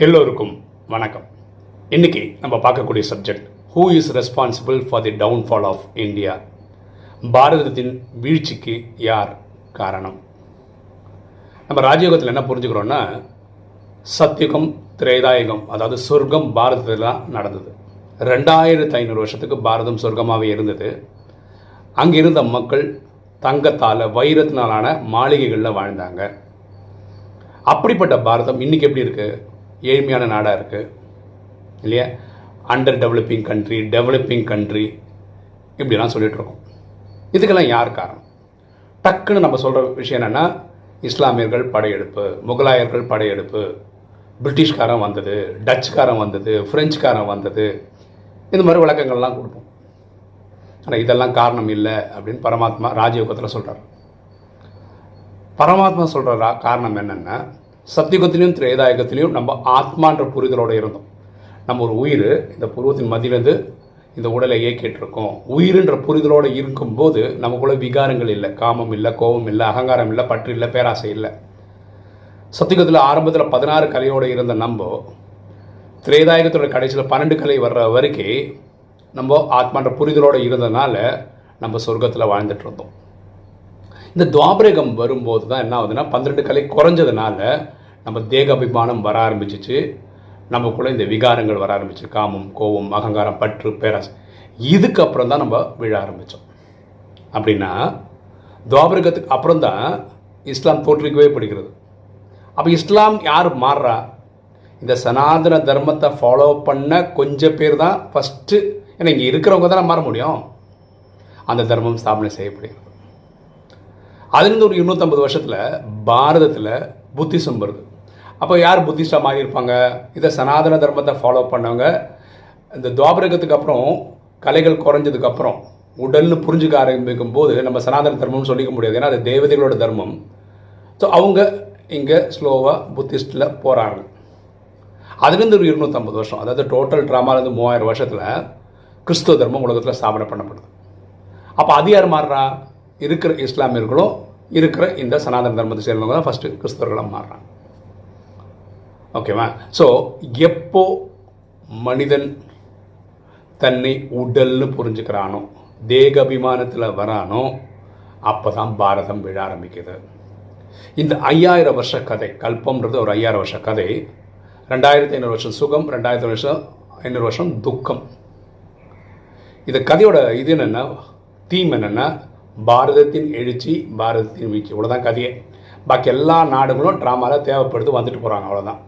எல்லோருக்கும் வணக்கம். இன்னைக்கு நம்ம பார்க்கக்கூடிய subject who is responsible for the downfall of India பாரதத்தின் வீழ்ச்சிக்கு யார் காரணம்? நம்ம ராஜயோகத்தில் என்ன புரிஞ்சுக்கிறோன்னா சத்தியுகம் திரேதாயுகம் அதாவது சொர்க்கம் பாரதத்தில் தான் நடந்தது. ரெண்டாயிரத்து ஐநூறு வருஷத்துக்கு பாரதம் சொர்க்கமாகவே இருந்தது. அங்கே இருந்த மக்கள் தங்கத்தால் வைரத்தினாலான மாளிகைகளில் வாழ்ந்தாங்க. அப்படிப்பட்ட பாரதம் இன்னைக்கு எப்படி இருக்குது ஏழ்மையான நாடாக இருக்குது இல்லையா? Under developing country developing country இப்படிலாம் சொல்லிகிட்ருக்கோம் இதுக்கெல்லாம் யார் காரணம்? டக்குன்னு நம்ம சொல்கிற விஷயம் என்னென்னா இஸ்லாமியர்கள் படையெடுப்பு முகலாயர்கள் படையெடுப்பு பிரிட்டிஷ்காரன் வந்தது டச்சுக்காரன் வந்தது பிரெஞ்சுக்காரன் வந்தது இந்த மாதிரி விளக்கங்கள்லாம் கொடுப்போம். ஆனால் இதெல்லாம் காரணம் இல்லை அப்படின்னு பரமாத்மா ராஜயோகத்தில் சொல்கிறார் பரமாத்மா சொல்கிற காரணம் என்னென்னா சத்தியுகத்திலையும் திரேதாயகத்திலையும் நம்ம ஆத்மான்ற புரிதலோடு இருந்தோம். நம்ம ஒரு உயிர் இந்த புருவத்தின் மத்தியிலேருந்து இந்த உடலை இயக்கிட்டுருக்கோம். உயிருன்ற புரிதலோடு இருக்கும்போது நமக்குள்ள விகாரங்கள் இல்லை. காமம் இல்லை கோபம் இல்லை அகங்காரம் இல்லை பற்று இல்லை பேராசை இல்லை. சத்தியுகத்தில் ஆரம்பத்தில் பதினாறு கலையோடு இருந்த நம்ம திரேதாயகத்தோட கடைசியில் பன்னெண்டு கலை வர்ற வரைக்கும் நம்ம ஆத்மான்ற புரிதலோடு இருந்ததுனால நம்ம சொர்க்கத்தில் வாழ்ந்துட்டு இருந்தோம். இந்த துவாபரகம் வரும்போது தான் என்ன ஆகுதுன்னா பன்னிரெண்டு கலை குறைஞ்சதுனால நம்ம தேக அபிமானம் வர ஆரம்பிச்சிச்சு. நமக்குள்ளே இந்த விகாரங்கள் வர ஆரம்பிச்சு. காமம் கோபம் அகங்காரம் பற்று பேராசை. இதுக்கப்புறம் தான் நம்ம விழ ஆரம்பித்தோம் அப்படின்னா துவாபரகத்துக்கு அப்புறம் தான் இஸ்லாம் தோற்றுக்கவே படிக்கிறது அப்போ இஸ்லாம் யார் மாறுறா இந்த சனாதன தர்மத்தை ஃபாலோ பண்ண கொஞ்சம் பேர் தான் ஃபஸ்ட்டு ஏன்னா இங்கே இருக்கிறவங்க தானே மாற முடியும். அந்த தர்மம் ஸ்தாபனை செய்யப்படுகிறது. அதுலேருந்து ஒரு இருநூற்றம்பது வருஷத்தில் பாரதத்தில் புத்திசம் வருது. அப்போ யார் புத்திஸ்டாக மாறி இருப்பாங்க? இதை சனாதன தர்மத்தை ஃபாலோ பண்ணவங்க இந்த துவாபரகத்துக்கு அப்புறம் கலைகள் குறைஞ்சதுக்கப்புறம் உடல்னு புரிஞ்சுக்க ஆரம்பிக்கும் போது நம்ம சனாதன தர்மம்னு சொல்லிக்க முடியாது. ஏன்னா அது தேவதைகளோட தர்மம். ஸோ அவங்க இங்கே ஸ்லோவாக புத்திஸ்டில் போகிறாங்க அதுலேருந்து ஒரு இருநூற்றம்பது வருஷம் அதாவது டோட்டல் ட்ராமாலேருந்து மூவாயிரம் வருஷத்தில் கிறிஸ்துவ தர்மம் உலகத்தில் ஸ்தாபனை பண்ணப்படுது. அப்போ அது யார் மாறுறா? இருக்கிற இஸ்லாமியர்களும் இருக்கிற இந்த சனாதன தர்மத்தை சேர்ந்தவங்க தான் ஃபஸ்ட்டு கிறிஸ்தவர்களாக மாறுறாங்க. ஓகேவா ஸோ எப்போ மனிதன் தன்னை உடல்னு புரிஞ்சுக்கிறானோ தேக அபிமானத்தில் வரானோ அப்போ தான் பாரதம் விழ ஆரம்பிக்குது. இந்த ஐயாயிரம் வருஷ கதை கல்பம்ன்றது ஒரு ஐயாயிரம் வருஷ கதை. ரெண்டாயிரத்தி ஐநூறு வருஷம் சுகம் ரெண்டாயிரத்தி வருஷம் ஐநூறு வருஷம் துக்கம். இந்த கதையோட இது என்னென்னா தீம் என்னென்னா பாரதத்தின் எழுச்சி பாரதத்தின் வீழ்ச்சி. இவ்வளோதான் கதையே. பாக்கி எல்லா நாடுகளும் ட்ராமாவில் தேவைப்படுது வந்துட்டு போகிறாங்க அவ்வளோதான்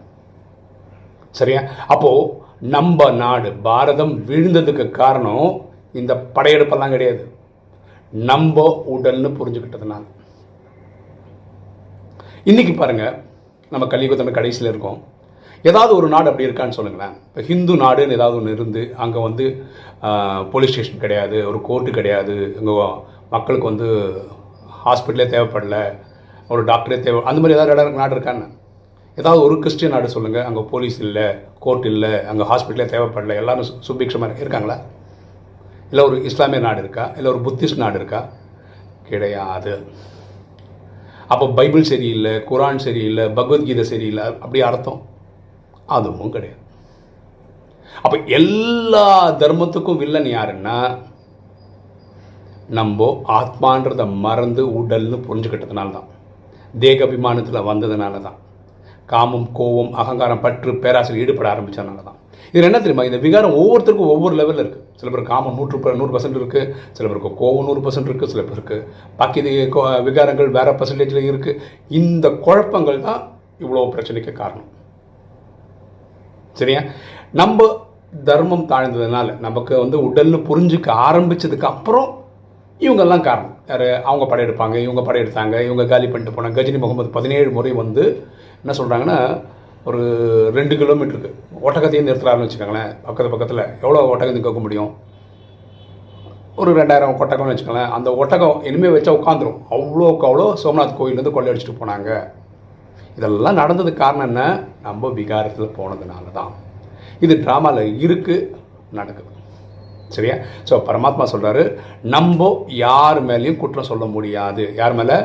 சரியா? அப்போது நம்ம நாடு பாரதம் விழுந்ததுக்கு காரணம் இந்த படையெடுப்பெல்லாம் கிடையாது. நம்ம உடல்னு புரிஞ்சுக்கிட்டதுனால. இன்னைக்கு பாருங்கள் நம்ம கலியுகத்தோட கடைசியில் இருக்கோம். ஏதாவது ஒரு நாடு அப்படி இருக்கான்னு சொல்லுங்களேன். இப்போ ஹிந்து நாடுன்னு ஏதாவது ஒன்று இருந்து அங்கே வந்து போலீஸ் ஸ்டேஷன் கிடையாது ஒரு கோர்ட்டு கிடையாது அங்கே மக்களுக்கு வந்து ஹாஸ்பிட்டலே தேவைப்படல ஒரு டாக்டரே தேவை அந்த மாதிரி ஏதாவது இடம் நாடு இருக்கான்னு? ஏதாவது ஒரு கிறிஸ்டியன் நாடு சொல்லுங்கள் அங்கே போலீஸ் இல்லை கோர்ட் இல்லை அங்கே ஹாஸ்பிட்டலே தேவைப்படல எல்லாரும் சு- சுபிக்ஷமாக இருக்காங்களா? இல்லை ஒரு இஸ்லாமிய நாடு இருக்கா? இல்லை ஒரு புத்திஸ்ட் நாடு இருக்கா? கிடையாது. அப்போ பைபிள் சரியில்லை குரான் சரியில்லை பகவத்கீதை சரியில்லை அப்படி அர்த்தம்? அதுவும் கிடையாது. அப்போ எல்லா தர்மத்துக்கும் வில்லன் யாருன்னா நம்ம ஆத்மான்றதை மறந்து உடல்னு புரிஞ்சுக்கிட்டதுனால தான் தேக அபிமானத்தில் வந்ததுனால தான் காமம் கோவம் அகங்காரம் பற்று பேராசையில் ஈடுபட ஆரம்பித்ததுனால தான் இது என்ன தெரியுமா? இந்த விகாரம் ஒவ்வொருத்தருக்கும் ஒவ்வொரு லெவலில் இருக்குது சில பேருக்கு காமம் நூற்று நூறு பர்சன்ட் இருக்குது சில பேருக்கு கோவம் நூறு பர்சன்ட் இருக்குது சில பேருக்கு பாக்கி கோ- விகாரங்கள் வேறு பர்சன்டேஜில் இருக்குது இந்த குழப்பங்கள் தான் இவ்வளோ பிரச்சனைக்கு காரணம். சரியா? நம்ம தர்மம் தாழ்ந்ததுனால நமக்கு வந்து உடல்னு புரிஞ்சுக்க ஆரம்பித்ததுக்கு அப்புறம் இவங்கெல்லாம் காரணம். யார்? அவங்க படையெடுப்பாங்க இவங்க படையெடுத்தாங்க இவங்க காலி பண்ணிட்டு போனாங்க. கஜினி முகமது பதினேழு முறை வந்து என்ன சொல்கிறாங்கன்னா ஒரு ரெண்டு கிலோமீட்டருக்கு ஒட்டகத்தையும் நிறுத்துறாருன்னு வச்சுக்கோங்களேன். பக்கத்து பக்கத்தில் எவ்வளோ ஒட்டகம் கேட்க முடியும்? ஒரு ரெண்டாயிரம் ஒட்டகம்னு வச்சுக்கோங்களேன். அந்த ஒட்டகம் இனிமேல் வச்சா உட்காந்துரும் அவ்வளோக்கு அவ்வளோ சோமநாத் கோயிலேருந்து கொள்ளையடிச்சிட்டு போனாங்க. இதெல்லாம் நடந்ததுக்கு காரணம் என்ன? நம்ம விகாரத்தில் போனதுனால தான் இது ட்ராமாவில் இருக்குது நடக்குது. சரியா? ஸோ பரமாத்மா சொல்கிறாரு நம்ம யார் மேலேயும் குற்றம் சொல்ல முடியாது. யார் மேலே?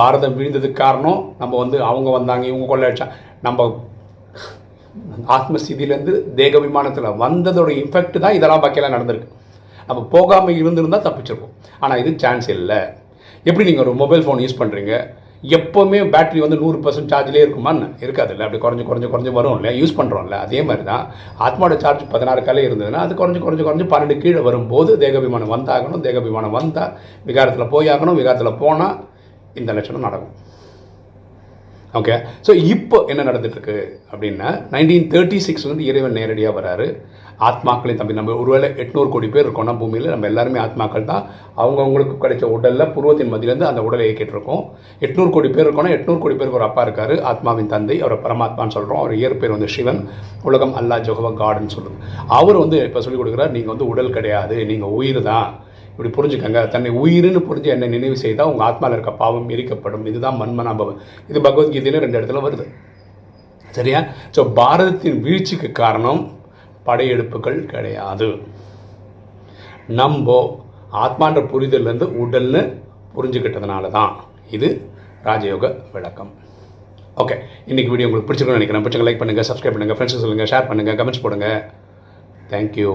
பாரதம் வீழ்ந்ததுக்கு காரணம் நம்ம வந்து அவங்க வந்தாங்க இவங்க கொள்ளையடிச்சா நம்ம ஆத்மஸ்திதியிலேருந்து தேக விமானத்தில் வந்ததோட இம்பெக்ட் தான் இதெல்லாம் பாக்கியெல்லாம் நடந்திருக்கு. நம்ம போகாமல் இருந்திருந்தால் தப்பிச்சிருப்போம் ஆனால் இது சான்ஸ் இல்லை. எப்படி நீங்கள் ஒரு மொபைல் ஃபோன் யூஸ் பண்ணுறீங்க எப்போவுமே பேட்டரி வந்து நூறு பர்சன்ட் சார்ஜ்லேயே இருக்குமான்னு இருக்காது இல்லை அப்படி குறைஞ்சு குறைஞ்சு குறைஞ்சு வரும் இல்லை யூஸ் பண்ணுறோம்ல அதே மாதிரி தான் ஆத்மாவோட சார்ஜ் பதினாறு காலே இருந்ததுன்னா அது குறைஞ்சு குறைஞ்சு குறைஞ்சு பன்னெண்டு கீழே வரும்போது தேகபிமானம் வந்தாகணும். தேகபிமானம் வந்தால் விகாரத்தில் போயாகணும். விகாரத்தில் போனால் இந்த லட்சணம் நடக்கும். ஓகே ஸோ இப்போ என்ன நடந்துட்டுருக்கு அப்படின்னா நைன்டீன் தேர்ட்டி சிக்ஸ்லேருந்து இறைவன் நேரடியாக வராரு. ஆத்மாக்களையும் தம்பி நம்ம ஒருவேளை எட்நூறு கோடி பேர் இருக்கோம்னா பூமியில் நம்ம எல்லாருமே ஆத்மாக்கள் தான். அவங்கவுங்களுக்கு கிடைச்ச உடலில் பூர்வத்தின் மதியிலேருந்து அந்த உடலை இயக்கிட்டுருக்கோம். எட்நூறு கோடி பேர் இருக்கோம்னா எட்நூறு கோடி பேருக்கு ஒரு அப்பா இருக்கார். ஆத்மாவின் தந்தை அவரை பரமாத்மான்னு சொல்கிறோம் அவர் இயற் பேர் வந்து சிவன். உலகம் அல்லா ஜோகவா காடுன்னு சொல்லுது அவர் வந்து இப்போ சொல்லிக் கொடுக்குறாரு நீங்கள் வந்து உடல் கிடையாது. நீங்கள் உயிர் தான். இப்படி புரிஞ்சுக்கங்க. தன்னை உயிர்னு புரிஞ்சு என்னை நினைவு செய்தால் உங்கள் ஆத்மாவில் இருக்க பாவம் எரிக்கப்படும். இதுதான் மன்மனாபவம் இது பகவத்கீதையில ரெண்டு இடத்துல வருது. சரியா? ஸோ பாரதத்தின் வீழ்ச்சிக்கு காரணம் படையெடுப்புகள் கிடையாது. நம்போ ஆத்மான்ற புரிதல்லேருந்து உடல்னு புரிஞ்சுக்கிட்டதுனால தான் இது ராஜயோக விளக்கம். ஓகே இன்றைக்கி வீடியோ உங்களுக்கு பிடிச்சிருக்கணும்னு நினைக்கிறேன். பிடிச்சிங்க லைக் பண்ணுங்கள் சப்ஸ்கிரைப் பண்ணுங்கள் ஃப்ரெண்ட்ஸ் சொல்லுங்கள் ஷேர் பண்ணுங்கள் கமெண்ட்ஸ் போடுங்க. தேங்க்யூ